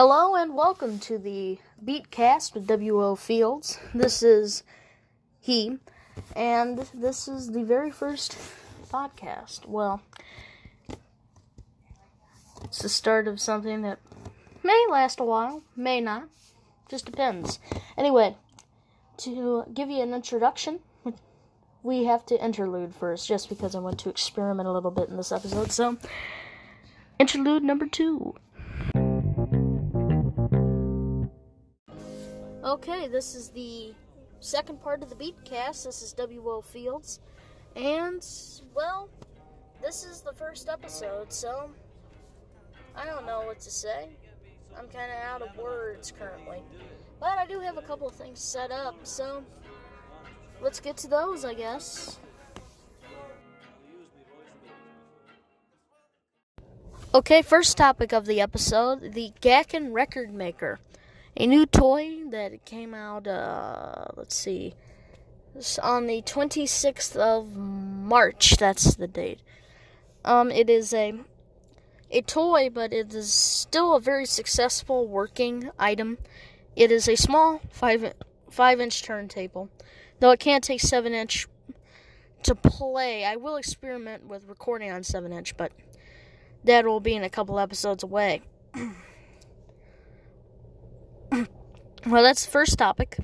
and welcome to the Beatcast with W.O. Fields. This is he, and this is the very first podcast. Well, it's the start of something that may last a while, may not, just depends. Anyway, to give you an introduction, we have to interlude first, just because I want to experiment a little bit in this episode. So, interlude number two. Okay, this is the second part of the Beatcast. This is W.O. Fields. And, well, this is the first episode, so I don't know what to say. I'm kind of out of words currently. But I do have a couple of things set up, so let's get to those, I guess. Okay, first topic of the episode the Gakken Record Maker a new toy that came out, uh, let's see, on the 26th of March. That's the date. Um, it is a a toy, but it is still a very successful working item. It is a small five five inch turntable, though it can't take seven inch to play. I will experiment with recording on seven inch, but that will be in a couple episodes away. Well, that's the first topic.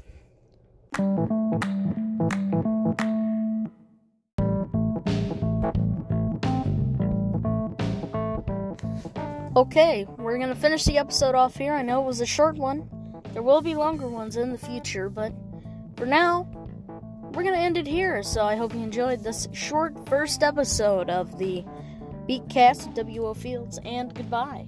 Okay, we're gonna finish the episode off here. I know it was a short one. There will be longer ones in the future, but for now, we're gonna end it here. So I hope you enjoyed this short first episode of the Beatcast W.O. Fields, and goodbye.